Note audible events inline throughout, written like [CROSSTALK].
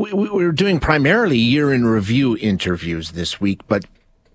we, we're doing primarily year in review interviews this week, but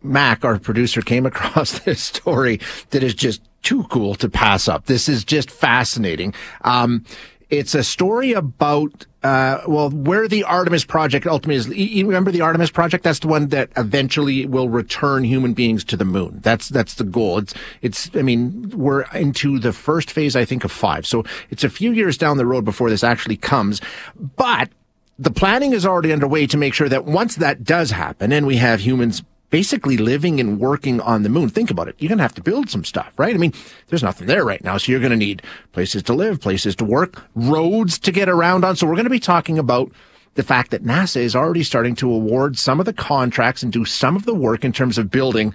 Mac, our producer, came [LAUGHS] across this story that is just too cool to pass up. This is just fascinating. Um, it's a story about uh, well, where the Artemis project ultimately is. You remember the Artemis project? That's the one that eventually will return human beings to the moon. That's that's the goal. It's it's. I mean, we're into the first phase, I think, of five. So it's a few years down the road before this actually comes. But the planning is already underway to make sure that once that does happen, and we have humans basically living and working on the moon. Think about it. You're going to have to build some stuff, right? I mean, there's nothing there right now. So you're going to need places to live, places to work, roads to get around on. So we're going to be talking about the fact that NASA is already starting to award some of the contracts and do some of the work in terms of building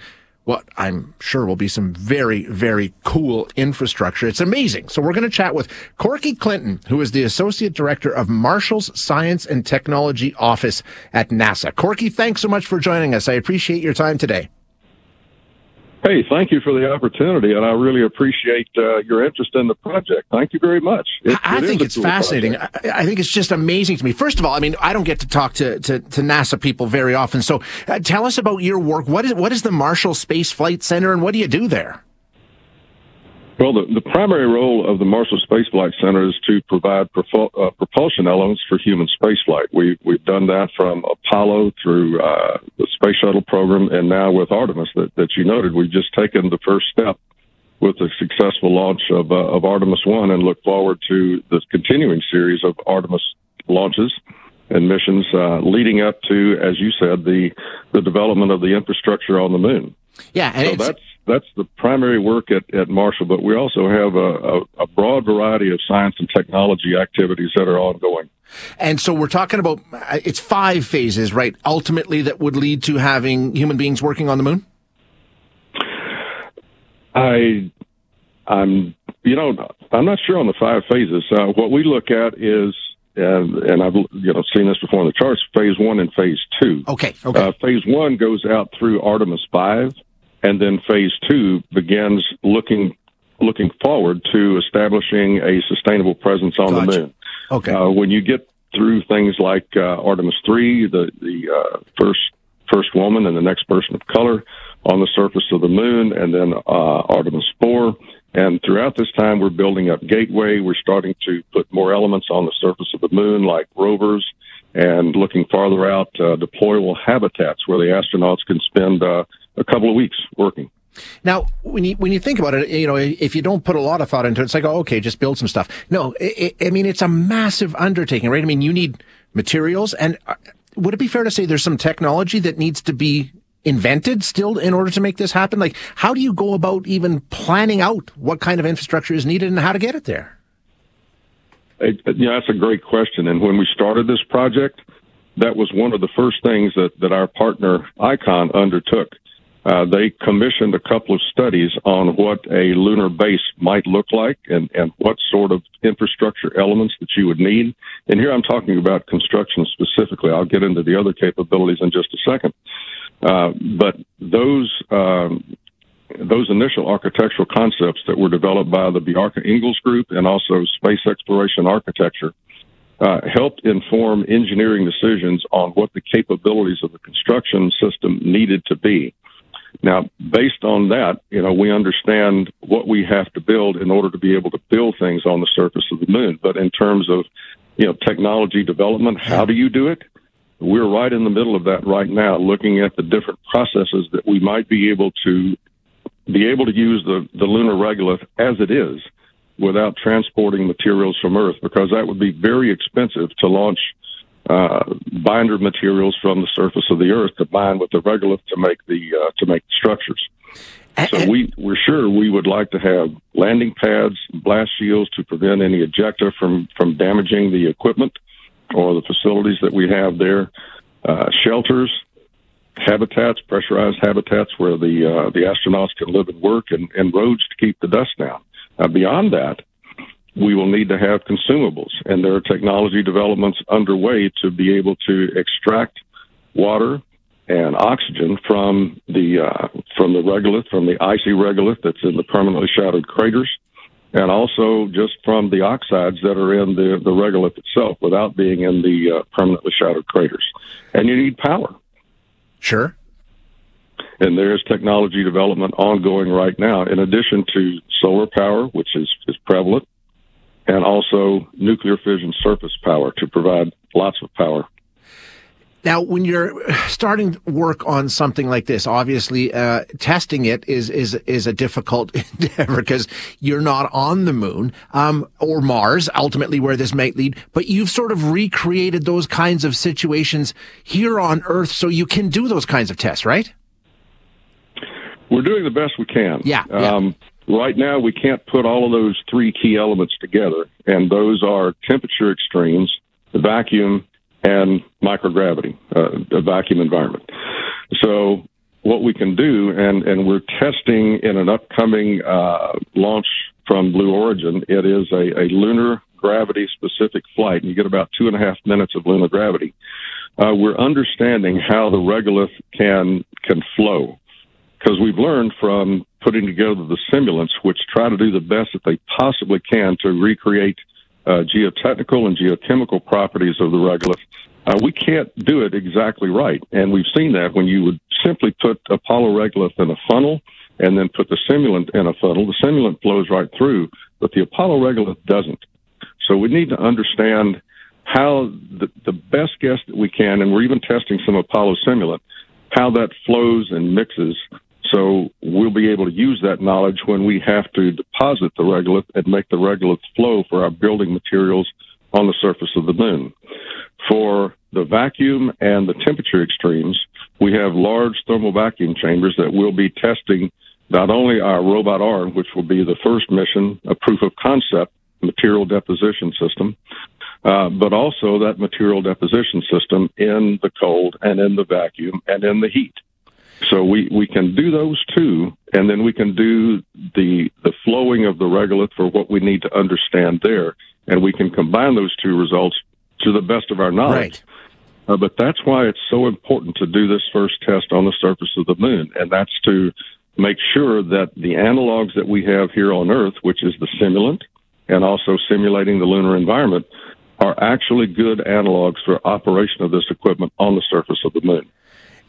what I'm sure will be some very, very cool infrastructure. It's amazing. So we're going to chat with Corky Clinton, who is the Associate Director of Marshall's Science and Technology Office at NASA. Corky, thanks so much for joining us. I appreciate your time today. Hey, thank you for the opportunity, and I really appreciate uh, your interest in the project. Thank you very much. It, I it think it's cool fascinating. I, I, think it's just amazing to me. First of all, I mean, I don't get to talk to, to, to NASA people very often. So uh, tell us about your work. What is, what is the Marshall Space Flight Center, and what do you do there? Well, the, the primary role of the Marshall Space Flight Center is to provide propul- uh, propulsion elements for human spaceflight. We, we've done that from Apollo through uh, the Space Shuttle program, and now with Artemis that, that you noted, we've just taken the first step with the successful launch of, uh, of Artemis 1 and look forward to the continuing series of Artemis launches and missions uh, leading up to, as you said, the, the development of the infrastructure on the moon. Yeah, and so that's that's the primary work at, at Marshall, but we also have a, a, a broad variety of science and technology activities that are ongoing. And so we're talking about it's five phases, right? Ultimately, that would lead to having human beings working on the moon. I, I'm, you know, I'm not sure on the five phases. Uh, what we look at is, and, and I've you know seen this before in the charts. Phase one and phase two. Okay. Okay. Uh, phase one goes out through Artemis five and then phase two begins looking looking forward to establishing a sustainable presence on gotcha. the moon. Okay. Uh, when you get through things like uh, Artemis three, the the uh, first first woman and the next person of color on the surface of the moon, and then uh, Artemis four. And throughout this time, we're building up Gateway. We're starting to put more elements on the surface of the moon, like rovers, and looking farther out, uh, deployable habitats where the astronauts can spend uh, a couple of weeks working. Now, when you when you think about it, you know, if you don't put a lot of thought into it, it's like, oh, okay, just build some stuff. No, it, I mean, it's a massive undertaking, right? I mean, you need materials, and uh, would it be fair to say there's some technology that needs to be invented still in order to make this happen? Like, how do you go about even planning out what kind of infrastructure is needed and how to get it there? It, yeah, that's a great question. And when we started this project, that was one of the first things that, that our partner Icon undertook uh, they commissioned a couple of studies on what a lunar base might look like and, and what sort of infrastructure elements that you would need. And here I'm talking about construction specifically. I'll get into the other capabilities in just a second. Uh, but those um, those initial architectural concepts that were developed by the Bjarke Ingels Group and also Space Exploration Architecture uh, helped inform engineering decisions on what the capabilities of the construction system needed to be. Now, based on that, you know, we understand what we have to build in order to be able to build things on the surface of the moon. But in terms of, you know, technology development, how do you do it? We're right in the middle of that right now, looking at the different processes that we might be able to be able to use the, the lunar regolith as it is without transporting materials from Earth, because that would be very expensive to launch uh, binder materials from the surface of the Earth to bind with the regolith to make the uh, to make the structures. So we we're sure we would like to have landing pads, blast shields to prevent any ejecta from from damaging the equipment or the facilities that we have there, uh, shelters, habitats, pressurized habitats where the uh, the astronauts can live and work, and, and roads to keep the dust down. Now, beyond that, we will need to have consumables, and there are technology developments underway to be able to extract water and oxygen from the uh, from the regolith, from the icy regolith that's in the permanently shadowed craters, and also just from the oxides that are in the, the regolith itself without being in the uh, permanently shadowed craters. And you need power. Sure. And there's technology development ongoing right now, in addition to solar power, which is, is prevalent, and also nuclear fission surface power to provide lots of power. Now, when you're starting work on something like this, obviously uh, testing it is is is a difficult [LAUGHS] endeavor because you're not on the moon um, or Mars, ultimately where this might lead. But you've sort of recreated those kinds of situations here on Earth, so you can do those kinds of tests, right? We're doing the best we can. Yeah. yeah. Right now, we can't put all of those three key elements together, and those are temperature extremes, the vacuum, and microgravity, uh, a vacuum environment. So what we can do, and, and we're testing in an upcoming uh, launch from Blue Origin, it is a, a lunar gravity specific flight, and you get about two and a half minutes of lunar gravity. Uh, we're understanding how the regolith can can flow because we've learned from putting together the simulants, which try to do the best that they possibly can to recreate uh, geotechnical and geochemical properties of the regolith. Uh, we can't do it exactly right, and we've seen that when you would simply put Apollo regolith in a funnel and then put the simulant in a funnel, the simulant flows right through, but the Apollo regolith doesn't. So we need to understand how the, the best guess that we can, and we're even testing some Apollo simulant, how that flows and mixes so we'll be able to use that knowledge when we have to deposit the regolith and make the regolith flow for our building materials on the surface of the moon. For the vacuum and the temperature extremes, we have large thermal vacuum chambers that we'll be testing not only our robot arm, which will be the first mission, a proof of concept material deposition system, uh, but also that material deposition system in the cold and in the vacuum and in the heat. So we, we can do those two, and then we can do the the flowing of the regolith for what we need to understand there, and we can combine those two results to the best of our knowledge. Right. Uh, but that's why it's so important to do this first test on the surface of the moon, and that's to make sure that the analogs that we have here on Earth, which is the simulant and also simulating the lunar environment, are actually good analogs for operation of this equipment on the surface of the moon.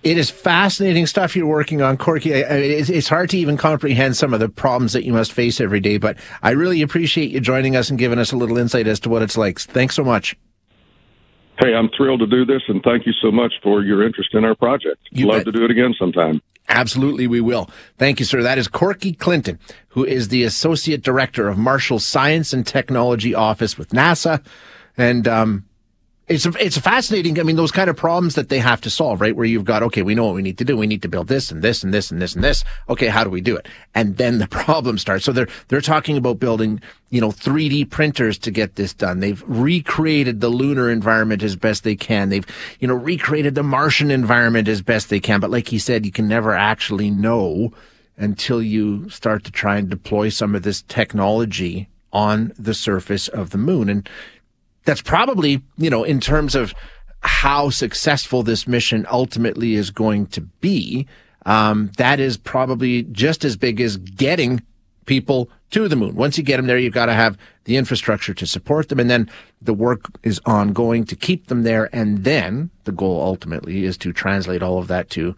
It is fascinating stuff you're working on, Corky. It's hard to even comprehend some of the problems that you must face every day, but I really appreciate you joining us and giving us a little insight as to what it's like. Thanks so much. Hey, I'm thrilled to do this, and thank you so much for your interest in our project. You Love bet. to do it again sometime. Absolutely, we will. Thank you, sir. That is Corky Clinton, who is the Associate Director of Marshall Science and Technology Office with NASA. And um, it's it's fascinating. I mean, those kind of problems that they have to solve, right? Where you've got, okay, we know what we need to do. We need to build this and this and this and this and this. Okay, how do we do it? And then the [LAUGHS] problem starts. So they're they're talking about building, you know, 3D printers to get this done. They've recreated the lunar environment as best they can. They've, you know, recreated the Martian environment as best they can. But like he said, you can never actually know until you start to try and deploy some of this technology on the surface of the moon. And that's probably, you know, in terms of how successful this mission ultimately is going to be, um, that is probably just as big as getting people to the moon. Once you get them there, you've got to have the infrastructure to support them. And then the work is ongoing to keep them there. And then the goal ultimately is to translate all of that to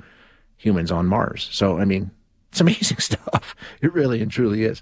humans on Mars. So, I mean, it's amazing [LAUGHS] stuff. It really and truly is.